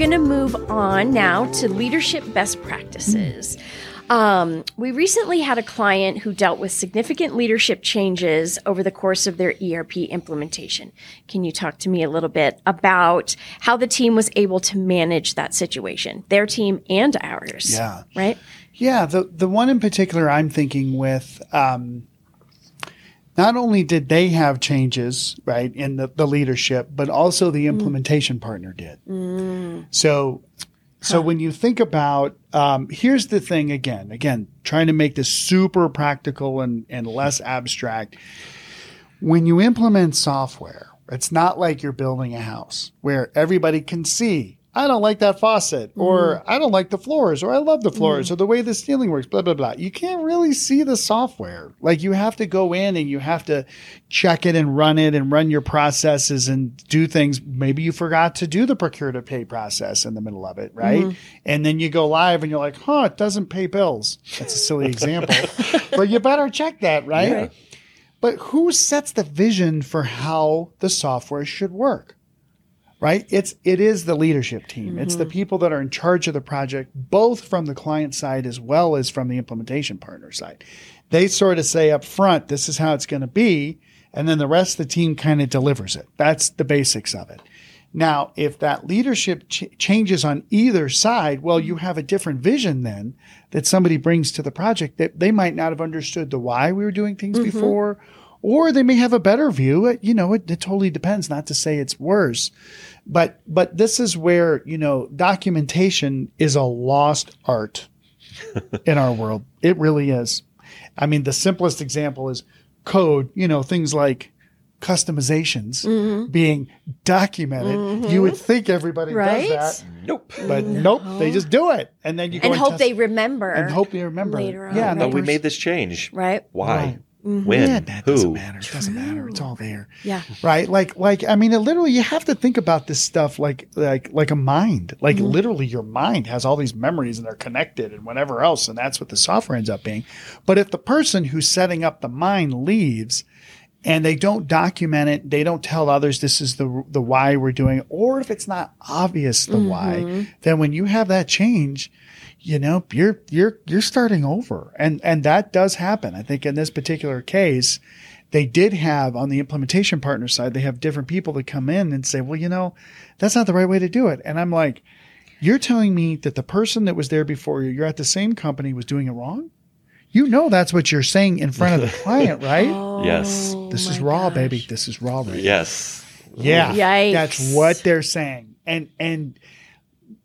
going to move on now to leadership best practices. Um, we recently had a client who dealt with significant leadership changes over the course of their ERP implementation. Can you talk to me a little bit about how the team was able to manage that situation, their team and ours? Yeah. Right? Yeah. The, the one in particular I'm thinking with, um, not only did they have changes, right, in the, the leadership, but also the implementation partner did. So, so when you think about, um, here's the thing again, again, trying to make this super practical and, and less abstract. When you implement software, it's not like you're building a house where everybody can see, I don't like that faucet, mm-hmm. or I don't like the floors, or I love the floors, mm-hmm. or the way the ceiling works, blah, blah, blah. You can't really see the software. Like you have to go in and you have to check it and run it and run your processes and do things. Maybe you forgot to do the procure to pay process in the middle of it, right? Mm-hmm. And then you go live and you're like, huh, it doesn't pay bills. That's a silly example, but you better check that, right? Yeah. But who sets the vision for how the software should work? Right? It's it is the leadership team. It's the mm-hmm. people that are in charge of the project, both from the client side as well as from the implementation partner side. They sort of say up front, this is how it's going to be, and then the rest of the team kind of delivers it. That's the basics of it. Now, if that leadership ch- changes on either side, well, you have a different vision then that somebody brings to the project that they might not have understood the why we were doing things mm-hmm. before, or they may have a better view. It- You know, it, it totally depends. Not to say it's worse, but but this is where you know documentation is a lost art in our world. It really is. I mean, the simplest example is code. You know, things like customizations mm-hmm. being documented. You would mm-hmm. think everybody Right? does that, Nope. but mm-hmm. nope, they oh. just do it, and then you go And hope test- they remember. and hope you remember later on, Yeah, and No, we made this change. right? Why? Right. When? Yeah, that Who? doesn't matter. It doesn't matter. It's all there. Yeah. Right. Like, like, I mean, it literally, you have to think about this stuff like, like, like a mind. Like, mm-hmm. literally, your mind has all these memories and they're connected and whatever else. And that's what the software ends up being. But if the person who's setting up the mind leaves and they don't document it, they don't tell others this is the, the why we're doing it, or if it's not obvious the why, mm-hmm. then when you have that change, you know, you're you're you're starting over. And and that does happen. I think in this particular case, they did have on the implementation partner side, they have different people that come in and say, well, you know, that's not the right way to do it. And I'm like, you're telling me that the person that was there before you, you're at the same company, was doing it wrong? You know that's what you're saying in front of the client, right? Oh yes. this is Oh raw, gosh. baby. This is raw, right? Yes. Yeah. Yikes. That's what they're saying. And and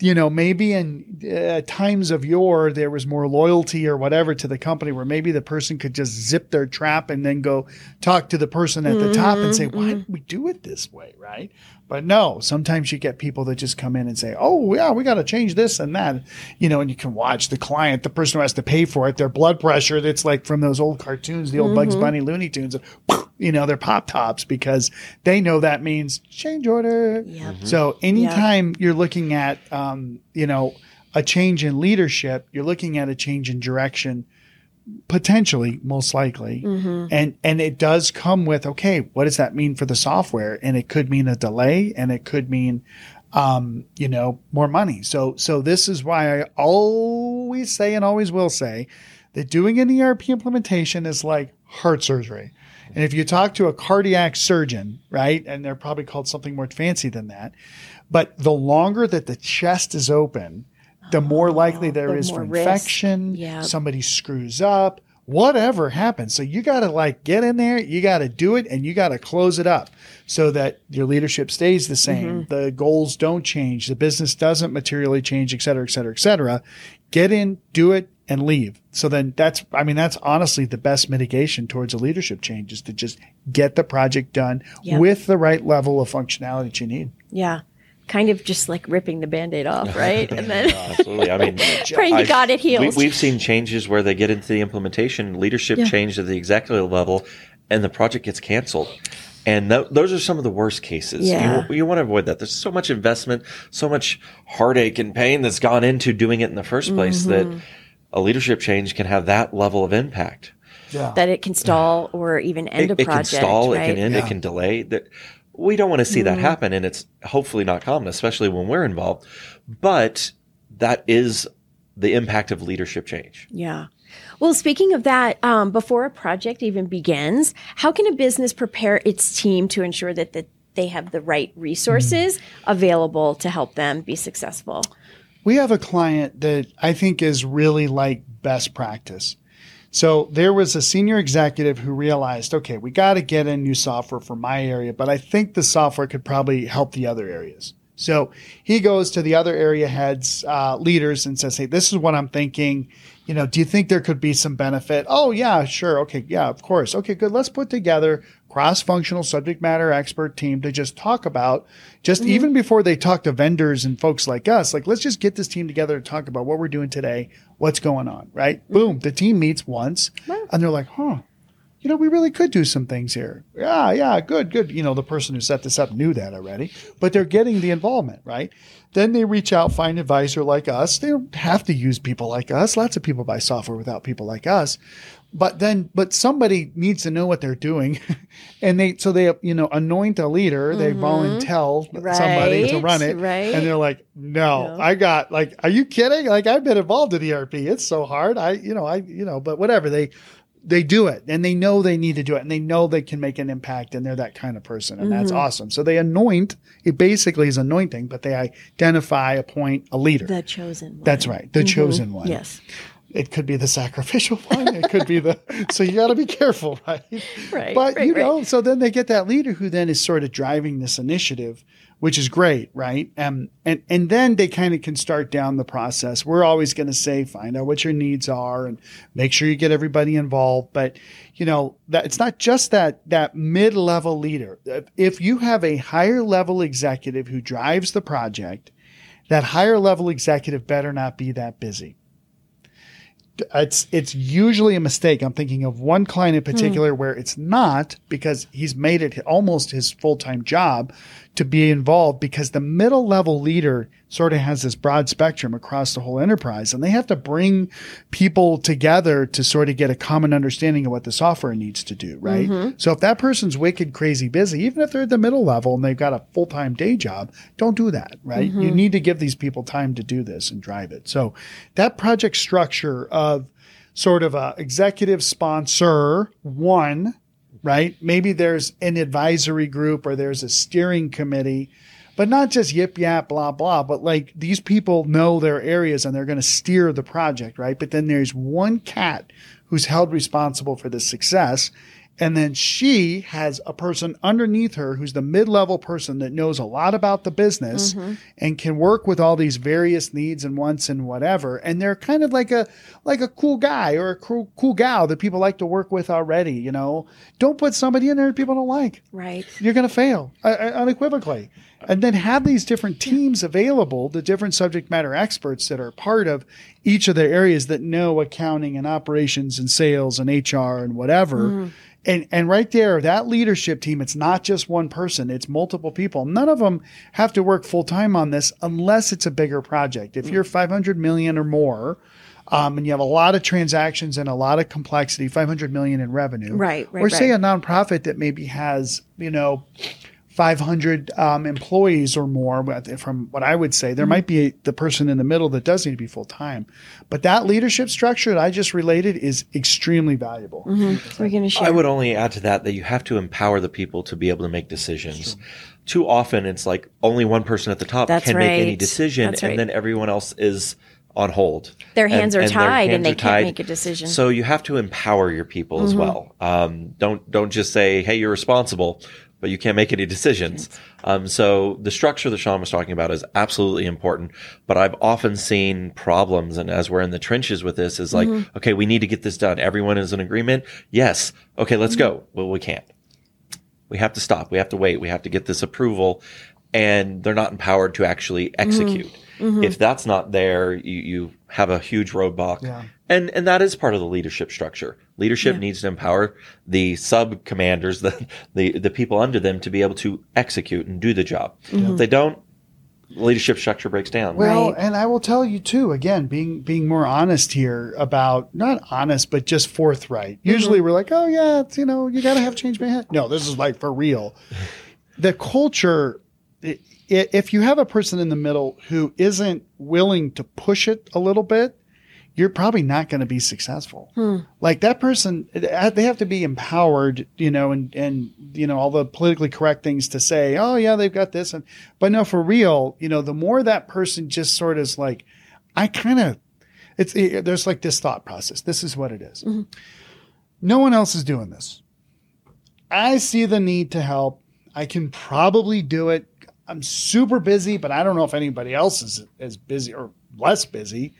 you know, maybe in uh, times of yore there was more loyalty or whatever to the company where maybe the person could just zip their trap and then go talk to the person at the top and say, Mm-hmm. "Why did we do it this way?" right? But no, sometimes you get people that just come in and say, "Oh, yeah, we got to change this and that." You know, and you can watch the client, the person who has to pay for it, their blood pressure that's like from those old cartoons, the old Bugs Mm-hmm. Bunny Looney Tunes, you know, they're pop tops because they know that means change order. Yep. So anytime you're looking at, um, you know, a change in leadership, you're looking at a change in direction, potentially, most likely, and and it does come with okay, what does that mean for the software? And it could mean a delay, and it could mean, um, you know, more money. So so this is why I always say and always will say that doing an ERP implementation is like heart surgery. And if you talk to a cardiac surgeon, right, and they're probably called something more fancy than that, but the longer that the chest is open, the more likely there Oh, the is for infection. Yep. Somebody screws up, whatever happens. So you got to like get in there, you got to do it, and you got to close it up so that your leadership stays the same. Mm-hmm. The goals don't change, the business doesn't materially change, et cetera, et cetera, et cetera. Get in, do it, and leave. So then that's, I mean, that's honestly the best mitigation towards a leadership change is to just get the project done Yep. with the right level of functionality that you need. Yeah. Kind of just like ripping the band aid off, right? and then Absolutely. I mean, praying to I've- God it heals. We, have seen changes where they get into the implementation, leadership change at the executive level, and the project gets canceled. And th- those are some of the worst cases. Yeah. You, you want to avoid that. There's so much investment, so much heartache and pain that's gone into doing it in the first place Mm-hmm. that a leadership change can have that level of impact. Yeah. that it can stall or even end It, a it can stall, right? it can end, Yeah. it can delay. That We don't want to see that happen, and it's hopefully not common, especially when we're involved. But that is the impact of leadership change. Yeah. Well, speaking of that, um, before a project even begins, how can a business prepare its team to ensure that, that they have the right resources available to help them be successful? We have a client that I think is really like best practice. So there was a senior executive who realized, okay, we got to get in new software for my area, but I think the software could probably help the other areas. So he goes to the other area heads, uh, leaders, and says, "Hey, this is what I'm thinking. You know, do you think there could be some benefit? Oh, yeah, sure, okay, yeah, of course, okay, good. Let's put together cross-functional subject matter expert team to just talk about, just mm-hmm. even before they talk to vendors and folks like us. Like, let's just get this team together to talk about what we're doing today, what's going on, right? Mm-hmm. Boom, the team meets once, and they're like, huh." You know, we really could do some things here. Yeah, yeah, good, good. You know, the person who set this up knew that already, but they're getting the involvement, right? Then they reach out, find an advisor like us. They don't have to use people like us. Lots of people buy software without people like us. But then, but somebody needs to know what they're doing. and they, so they, you know, anoint a leader, mm-hmm. they volunteer right, somebody to run it. Right. And they're like, no, no, I got like, are you kidding? Like I've been involved in ERP. It's so hard. I, you know, I, you know, but whatever they, they do it and they know they need to do it and they know they can make an impact and they're that kind of person and mm-hmm. that's awesome. So they anoint, it basically is anointing, but they identify, appoint a leader. The chosen one. That's right. The mm-hmm. chosen one. Yes. It could be the sacrificial one. It could be the, so you got to be careful, right? Right. But right, you know, right. so then they get that leader who then is sort of driving this initiative which is great, right? Um, and and then they kind of can start down the process. We're always going to say, find out what your needs are and make sure you get everybody involved. But you know that it's not just that that mid level leader. If you have a higher level executive who drives the project, that higher level executive better not be that busy it's it's usually a mistake. I'm thinking of one client in particular hmm. where it's not because he's made it almost his full time job to be involved because the middle level leader sort of has this broad spectrum across the whole enterprise and they have to bring people together to sort of get a common understanding of what the software needs to do, right? Mm-hmm. So if that person's wicked crazy busy, even if they're at the middle level and they've got a full time day job, don't do that, right? Mm-hmm. You need to give these people time to do this and drive it. So that project structure of sort of a executive sponsor one right? Maybe there's an advisory group or there's a steering committee, but not just yip yap, blah, blah, but like these people know their areas and they're going to steer the project, right? But then there's one cat who's held responsible for the success. And then she has a person underneath her who's the mid level person that knows a lot about the business mm-hmm. and can work with all these various needs and wants and whatever. And they're kind of like a like a cool guy or a cool cool gal that people like to work with already. You know, don't put somebody in there that people don't like. Right. You're going to fail uh, uh, unequivocally. And then have these different teams available, the different subject matter experts that are part of each of the areas that know accounting and operations and sales and HR and whatever. Mm and and right there that leadership team it's not just one person it's multiple people. None of them have to work full time on this unless it's a bigger project. If you're 500 million or more um, and you have a lot of transactions and a lot of complexity 500 million in revenue. Right, right or say right. a nonprofit that maybe has you know 500 um, employees or more, from what I would say, there mm-hmm. might be a, the person in the middle that does need to be full time. But that leadership structure that I just related is extremely valuable. Mm-hmm. We're going to share. I would only add to that that you have to empower the people to be able to make decisions. Too often, it's like only one person at the top That's can right. make any decision, That's and then everyone else is on hold. Their hands and, are and tied hands and they can't tied. make a decision. So you have to empower your people as Mm-hmm. well. Um, don't don't just say, "Hey, you're responsible," but you can't make any decisions. Um, so the structure that Sean was talking about is absolutely important. But I've often seen problems, and as we're in the trenches with this, is like, Mm-hmm. okay, we need to get this done. Everyone is in agreement. Yes. Okay, let's Mm-hmm. go. Well, we can't. We have to stop. We have to wait. We have to get this approval, and they're not empowered to actually execute. If that's not there, you, you have a huge roadblock. Yeah. And and that is part of the leadership structure. Leadership Yeah. needs to empower the sub commanders, the, the the people under them to be able to execute and do the job. Mm-hmm. If they don't, leadership structure breaks down. Well, Right. and I will tell you too, again, being being more honest here about not honest, but just forthright. Mm-hmm. Usually we're like, oh yeah, it's, you know, you got to have change management. No, this is like for real. the culture, i- i- if you have a person in the middle who isn't willing to push it a little bit, you're probably not going to be successful. Hmm. Like that person, uh, they have to be empowered, you know, and, and, you know, all the politically correct things to say, oh, yeah, they've got this. And, but no, for real, you know, the more that person just sort of is like, I kind of, it's, it, there's like this thought process. This is what it is. Mm-hmm. No one else is doing this. I see the need to help. I can probably do it. I'm super busy, but I don't know if anybody else is as busy or less busy.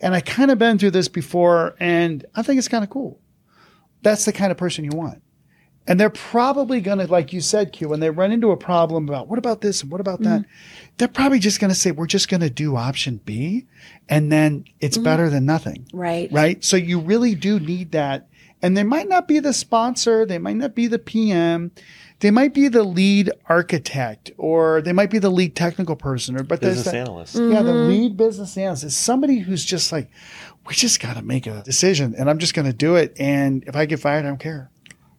And I kind of been through this before, and I think it's kind of cool. That's the kind of person you want. And they're probably going to, like you said, Q, when they run into a problem about what about this and what about that, mm-hmm. they're probably just going to say, we're just going to do option B. And then it's mm-hmm. better than nothing Right. right? So you really do need that. And they might not be the sponsor, they might not be the PM, they might be the lead architect, or they might be the lead technical person, or but there's Business that- analyst. Yeah, the mm-hmm. lead business analyst is somebody who's just like, we just got to make a decision, and I'm just going to do it. And if I get fired, I don't care.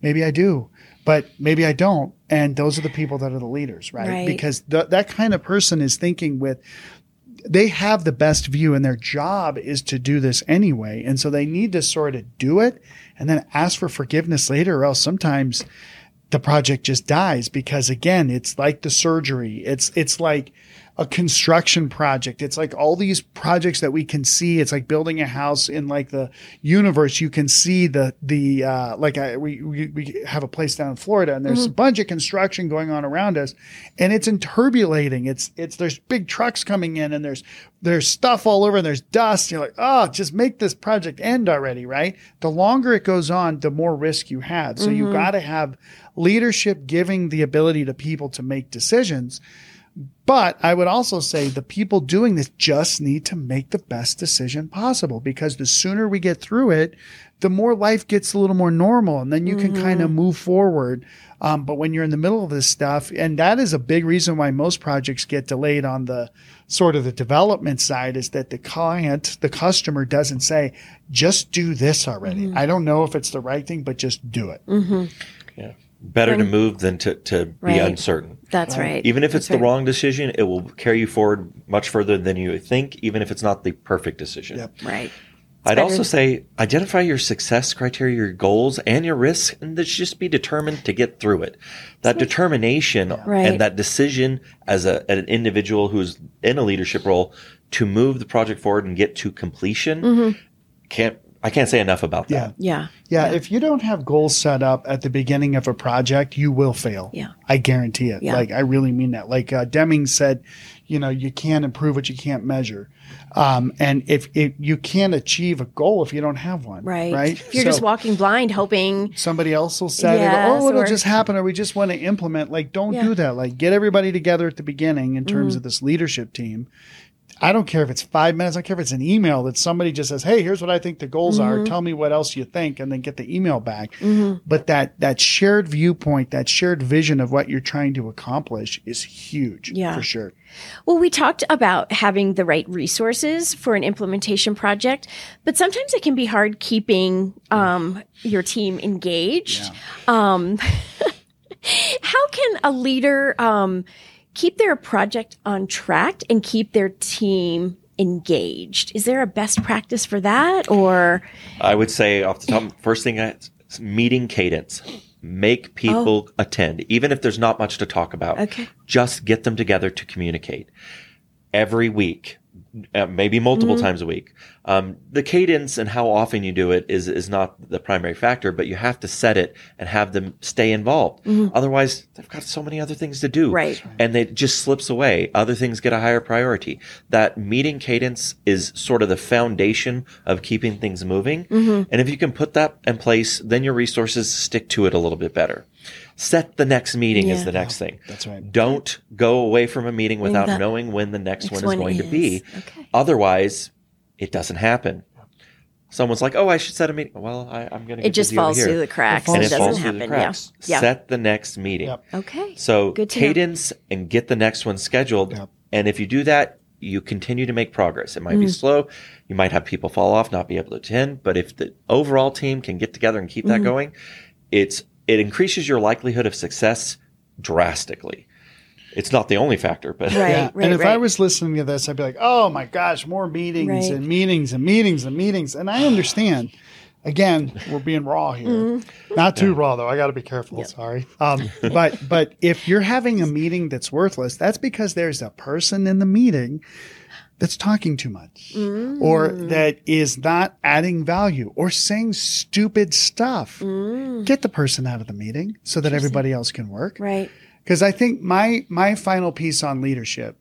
Maybe I do, but maybe I don't. And those are the people that are the leaders, right? Right. Because th- that kind of person is thinking with they have the best view and their job is to do this anyway. And so they need to sort of do it and then ask for forgiveness later or else sometimes the project just dies because again, it's like the surgery. It's, it's like a construction project. It's like all these projects that we can see. It's like building a house in like the universe. You can see the, the, uh, like I, we, we, we have a place down in Florida and there's a mm-hmm. bunch of construction going on around us and it's interpolating. It's, it's, there's big trucks coming in and there's, there's stuff all over and there's dust. You're like, oh, just make this project end already, right? The longer it goes on, the more risk you have. So you mm-hmm. got to have leadership giving the ability to people to make decisions. But I would also say the people doing this just need to make the best decision possible because the sooner we get through it, the more life gets a little more normal and then you can kind of mm-hmm. move forward. Um, but when you're in the middle of this stuff, and that is a big reason why most projects get delayed on the sort of the development side is that the client, the customer doesn't say, just do this already. Mm-hmm. I don't know if it's the right thing, but just do it. Mm-hmm. Yeah. Better to move than to, to be uncertain. That's right. Even if it's That's the right. wrong decision, it will carry you forward much further than you think, even if it's not the perfect decision. Yep. Right. I'd better- also say identify your success criteria, your goals, and your risks, and let's just be determined to get through it. That determination Right. and that decision as a, an individual who's in a leadership role to move the project forward and get to completion Mm-hmm. can't I can't say enough about that. Yeah. Yeah. Yeah, if you don't have goals set up at the beginning of a project, you will fail. Yeah. I guarantee it. Yeah. Like I really mean that. Like uh, Deming said, you know, you can't improve what you can't measure. Um, and if, if you can't achieve a goal if you don't have one, Right. Right. If you're So just walking blind, hoping. somebody else will set Yes, "Oh, it'll or- just happen," or we just want to implement. Like, don't Yeah. Mm-hmm. do that. Like, get everybody together at the beginning in terms of this leadership team. I don't care if it's five minutes. I don't care if it's an email that somebody just says, "Hey, here's what I think the goals Mm-hmm. are. Tell me what else you think," and then get the email back. But that that shared viewpoint, that shared vision of what you're trying to accomplish, is huge. Yeah. for sure. Well, we talked about having the right resources for an implementation project, but sometimes it can be hard keeping um, your team engaged. Um, how can a leader um, keep their project on track and keep their team engaged? Is there a best practice for that, or I would say off the top, first thing, I, meeting cadence. Make oh. people attend, even if there's not much to talk about. Okay. Just get them together to communicate every week, maybe multiple Mm-hmm. times a week. Um, the cadence and how often you do it is is not the primary factor, but you have to set it and have them stay involved. Otherwise, they've got so many other things to do, Mm-hmm. Right. And it just slips away. Other things get a higher priority. That meeting cadence is sort of the foundation of keeping things moving. Mm-hmm. And if you can put that in place, then your resources stick to it a little bit better. Set the next meeting Yeah. is the next thing. That's right. Don't go away from a meeting without that- knowing when the next, Next one is one going to be. Okay. Otherwise, it doesn't happen. Someone's like, "Oh, I should set a meeting." Well, I, I'm going to. it just falls through the cracks and and it doesn't happen? the cracks. Yeah. Yeah. Set the next meeting. Yep. Okay. So Good to know. cadence and get the next one scheduled. Yep. And if you do that, you continue to make progress. It might be Mm-hmm. slow. You might have people fall off, not be able to attend. But if the overall team can get together and keep Mm-hmm. that going, it's it increases your likelihood of success drastically. It's not the only factor, but Right, Yeah. right, and if right. I was listening to this, I'd be like, oh my gosh, more meetings Right. and meetings and meetings and meetings. And I understand. Again, we're being raw here. Mm-hmm. Not too raw though. I got to be careful. Sorry. Um, but but if you're having a meeting that's worthless, that's because there's a person in the meeting that's talking too much Mm. or that is not adding value or saying stupid stuff. Mm. Get the person out of the meeting so that everybody else can work. Right. Because I think my my final piece on leadership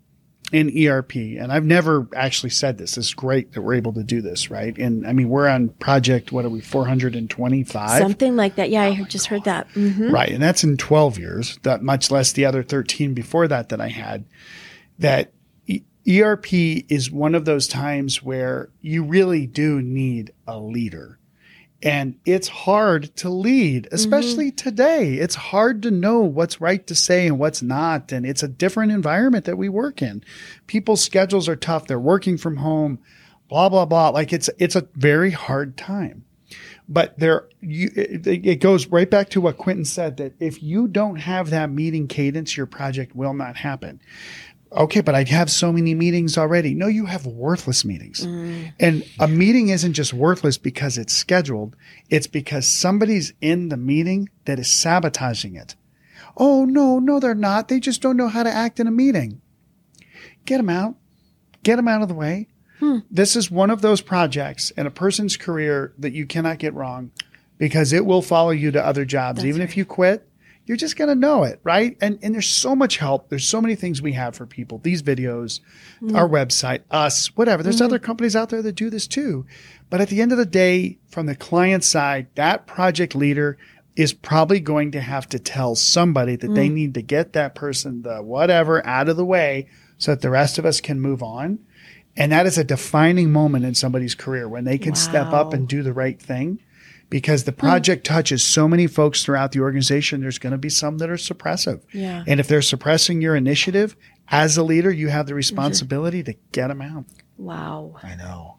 in ERP, and I've never actually said this. It's great that we're able to do this, right? And I mean, we're on project. What are we? Four hundred and twenty-five. Something like that. Yeah, I heard- just heard that. hmm Right. And that's in 12 years, that much less the other 13 before that that I had. That E- ERP is one of those times where you really do need a leader. And it's hard to lead, mm-hmm. especially today. It's hard to know what's right to say and what's not. And it's a different environment that we work in. People's schedules are tough. They're working from home, blah, blah, blah. Like it's, it's a very hard time but there you it, it goes right back to what Quentin said that if you don't have that meeting cadence your project will not happen okay but I have so many meetings already. No you have worthless meetings. Mm. And a meeting isn't just worthless because it's scheduled. It's because somebody's in the meeting that is sabotaging it. Oh no no they're not. They just don't know how to act in a meeting. Get them out. Get them out of the way. Hmm. This is one of those projects in a person's career that you cannot get wrong because it will follow you to other jobs. Even if you quit, you're just going to know it, right? And and there's so much help. There's so many things we have for people. These videos, mm-hmm. our website, us, whatever. There's mm-hmm. other companies out there that do this too. But at the end of the day, from the client side, that project leader is probably going to have to tell somebody that they mm. need to get that person the whatever out of the way so that the rest of us can move on. And that is a defining moment in somebody's career when they can step up and do the right thing. Because the hmm. project touches so many folks throughout the organization, there's going to be some that are suppressive. Yeah. And if they're suppressing your initiative, as a leader, you have the responsibility to get them out. Wow. I know.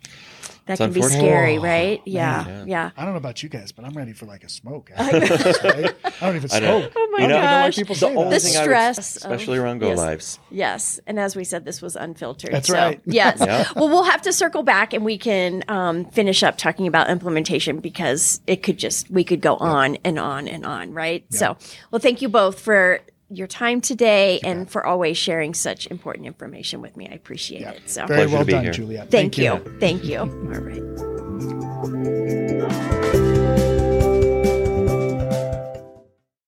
That It's can be scary, Oh, right? Yeah. Yeah. I don't know about you guys, but I'm ready for like a smoke. after this, right? I don't even I know. smoke. Oh my You know- I don't know why gosh. people the say that. The thing would- stress of- especially around go yes. lives. Yes, and as we said, this was unfiltered. That's so, right. Yes. Yeah. Well, we'll have to circle back and we can um, finish up talking about implementation because it could just we could go on and on and on, right? So, well, thank you both for your time today and for always sharing such important information with me. I appreciate it. So, Very Pleasure well done, here. Juliet. thank, you. Thank you. All right.